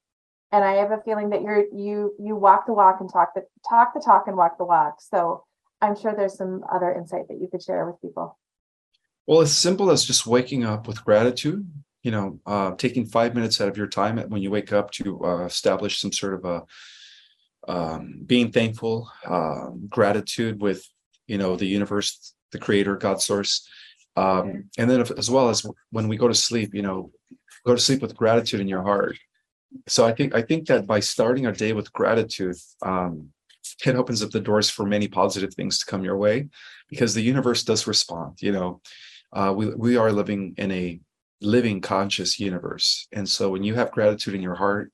and I have a feeling that you're you you walk the walk and talk the talk the talk and walk the walk. So I'm sure there's some other insight that you could share with people. Well, as simple as just waking up with gratitude, you know, uh, taking five minutes out of your time when you wake up to uh, establish some sort of a um, being thankful, um, gratitude with, you know, the universe, the creator, God source. Um, and then if- as well as when we go to sleep, you know, go to sleep with gratitude in your heart. So I think I think that by starting our day with gratitude, um, it opens up the doors for many positive things to come your way because the universe does respond you know? Uh, we, we are living in a living conscious universe. And so when you have gratitude in your heart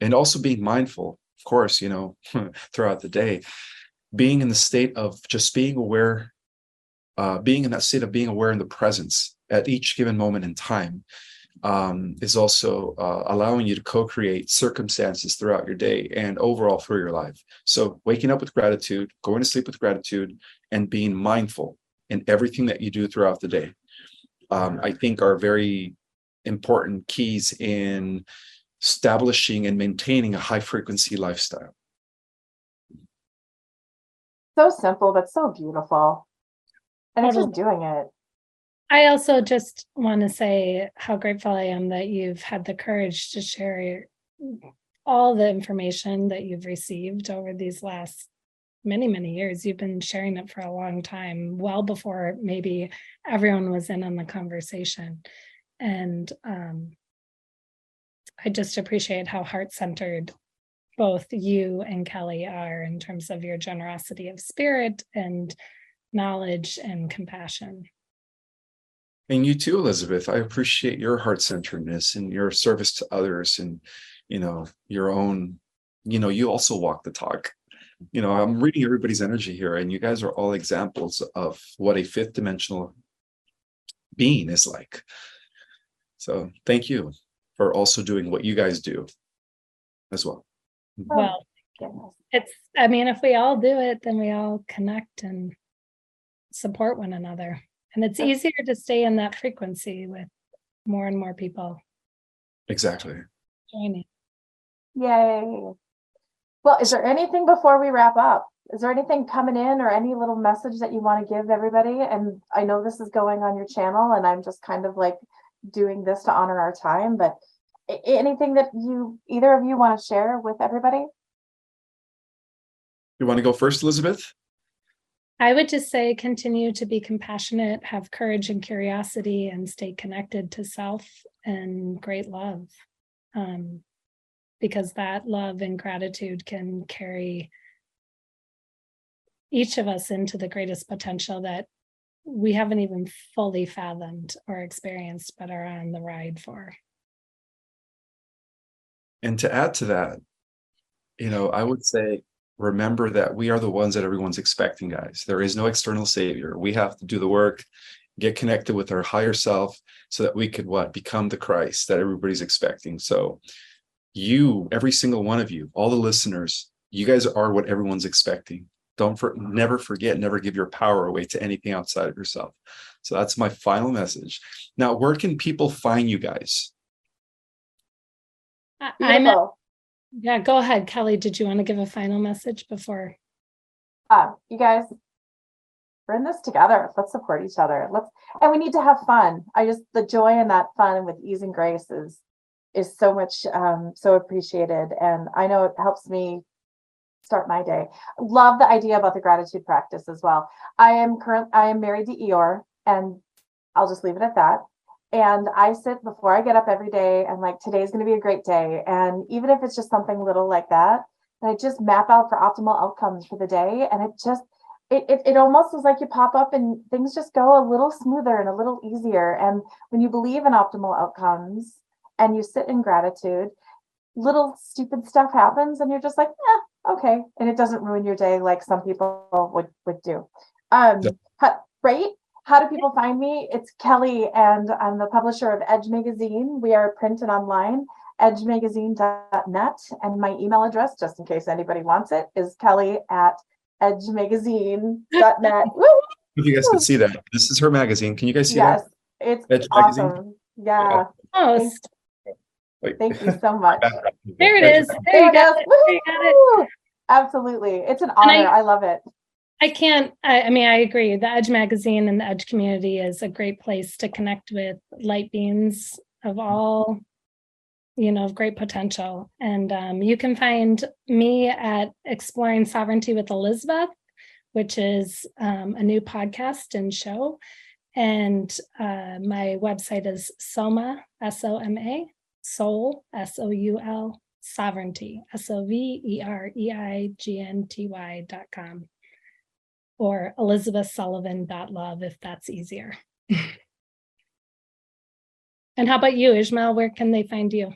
and also being mindful of course you know throughout the day being in the state of just being aware uh, being in that state of being aware in the presence at each given moment in time um, is also uh, allowing you to co-create circumstances throughout your day and overall through your life so waking up with gratitude going to sleep with gratitude and being mindful in everything that you do throughout the day um, i think are very important keys in establishing and maintaining a high frequency lifestyle So simple, but so beautiful. And it's just doing it. I also just want to say how grateful I am that you've had the courage to share all the information that you've received over these last many, many years. You've been sharing it for a long time, well before maybe everyone was in on the conversation. And um, I just appreciate how heart centered both you and Kelly are in terms of your generosity of spirit and knowledge and compassion. And you too, Elizabeth. I appreciate your heart centeredness and your service to others and, you know, your own, you know, you also walk the talk. You know, I'm reading everybody's energy here, and you guys are all examples of what a fifth dimensional being is like. So thank you for also doing what you guys do as well. Mm-hmm. Well, it's, I mean, if we all do it, then we all connect and support one another. And it's easier to stay in that frequency with more and more people Exactly. joining. Yay. Well, is there anything before we wrap up? Is there anything coming in or any little message that you want to give everybody? And I know this is going on your channel and I'm just kind of like doing this to honor our time, but anything that you, either of you want to share with everybody? You want to go first, Elizabeth? I would just say continue to be compassionate, have courage and curiosity, and stay connected to self and great love. Um, because that love and gratitude can carry each of us into the greatest potential that we haven't even fully fathomed or experienced, but are on the ride for. And to add to that, you know, I would say remember that we are the ones that everyone's expecting, guys. There is no external savior. We have to do the work, get connected with our higher self so that we could what become the Christ that everybody's expecting. So you, every single one of you, all the listeners, you guys are what everyone's expecting. Don't for, never forget, never give your power away to anything outside of yourself. So that's my final message. Now, where can people find you guys? I- I'm, Beautiful. Yeah, go ahead, Kelly. Did you want to give a final message before? Uh, you guys, we're in this together. Let's support each other. Let's, and we need to have fun. I just, the joy in that fun with ease and grace is, is so much, um, so appreciated. And I know it helps me start my day. Love the idea about the gratitude practice as well. I am current, I am married to Eeyore and I'll just leave it at that. And I sit before I get up every day and like, today's going to be a great day. And even if it's just something little like that, I just map out for optimal outcomes for the day. And it just, it, it, it almost is like you pop up and things just go a little smoother and a little easier. And when you believe in optimal outcomes and you sit in gratitude, little stupid stuff happens and you're just like, eh, okay. And it doesn't ruin your day like some people would, would do. Um, Yeah. right? How do people find me? It's Kelly, and I'm the publisher of Edge Magazine. We are print and online, edgemagazine.net. And my email address, just in case anybody wants it, is kelly at edgemagazine.net. Woo! If you guys can see that, this is her magazine. Can you guys see that? Yes, it's Edge magazine? awesome. Yeah, Most. Wait. thank you so much. There it is. There There you go. is. You got it. Absolutely. It's an And I- honor. I love it. I can't, I, I mean, I agree. The Edge magazine and the Edge community is a great place to connect with light beings of all, you know, of great potential. And um, you can find me at Exploring Sovereignty with Elizabeth, which is um, a new podcast and show. And uh, my website is Soma, S O M A, Soul, S O U L, Sovereignty, S O V E R E I G N T Y dot com or elizabethsullivan.love if that's easier. and how about you, Ismael? Where can they find you?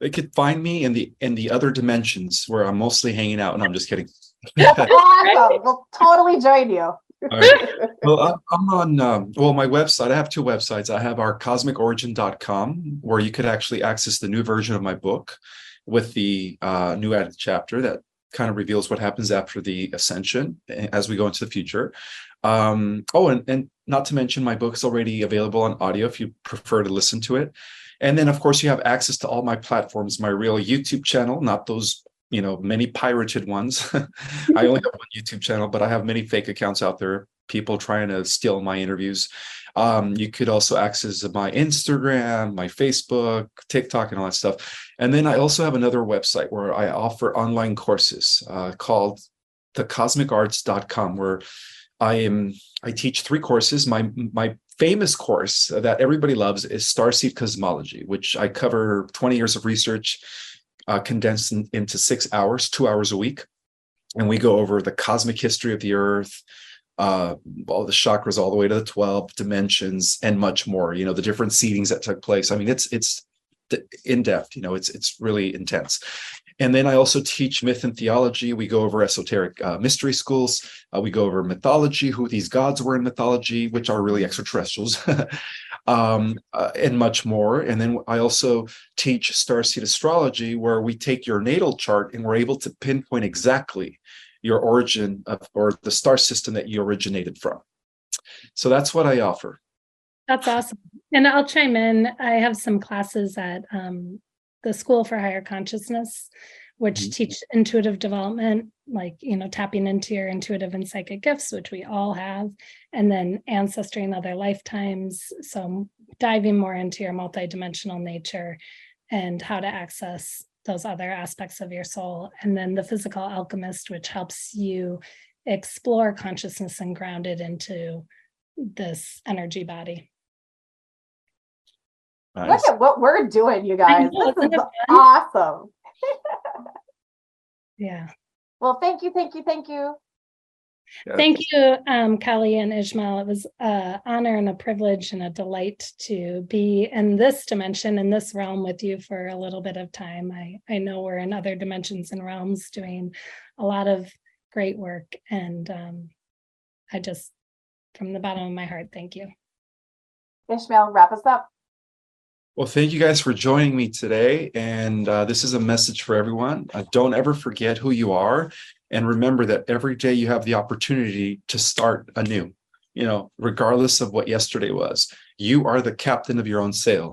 They could find me in the in the other dimensions where I'm mostly hanging out. And I'm just kidding. Awesome. We'll totally join you. All right. Well, I'm- I'm on, um, well, my website, I have two websites. I have ourcosmicorigin.com, where you could actually access the new version of my book with the uh, new added chapter that kind of reveals what happens after the ascension eh, as we go into the future. Um, oh, and, and not to mention, my book is already available on audio if you prefer to listen to it. And then, of course, you have access to all my platforms, my real YouTube channel, not those you know many pirated ones i only have one youtube channel but i have many fake accounts out there people trying to steal my interviews um, you could also access my instagram my facebook tiktok and all that stuff and then i also have another website where i offer online courses uh, called thecosmicarts.com where i am i teach three courses my my famous course that everybody loves is starseed cosmology which i cover 20 years of research uh, condensed in, into six hours, two hours a week. And we go over the cosmic history of the earth, uh, all the chakras all the way to the 12 dimensions and much more, you know, the different seedings that took place. I mean, it's, it's in depth, you know, it's, it's really intense. And then I also teach myth and theology. We go over esoteric uh, mystery schools. Uh, we go over mythology, who these gods were in mythology, which are really extraterrestrials, um, uh, and much more. And then I also teach starseed astrology, where we take your natal chart and we're able to pinpoint exactly your origin of, or the star system that you originated from. So that's what I offer. That's awesome. And I'll chime in. I have some classes at um, the School for Higher Consciousness, which mm-hmm. teach intuitive development, like, you know, tapping into your intuitive and psychic gifts, which we all have, and then ancestry and other lifetimes. So diving more into your multidimensional nature and how to access those other aspects of your soul. And then the physical alchemist, which helps you explore consciousness and ground it into this energy body. Nice. Look at what we're doing, you guys. Know, this is awesome. yeah. Well, thank you, thank you, thank you. Thank you, um, Kelly and Ismael. It was an honor and a privilege and a delight to be in this dimension, in this realm with you for a little bit of time. I, I know we're in other dimensions and realms doing a lot of great work. And um, I just, from the bottom of my heart, thank you. Ismael, wrap us up. Well, thank you guys for joining me today. And uh, this is a message for everyone. Uh, don't ever forget who you are. And remember that every day you have the opportunity to start anew, you know, regardless of what yesterday was. You are the captain of your own sail.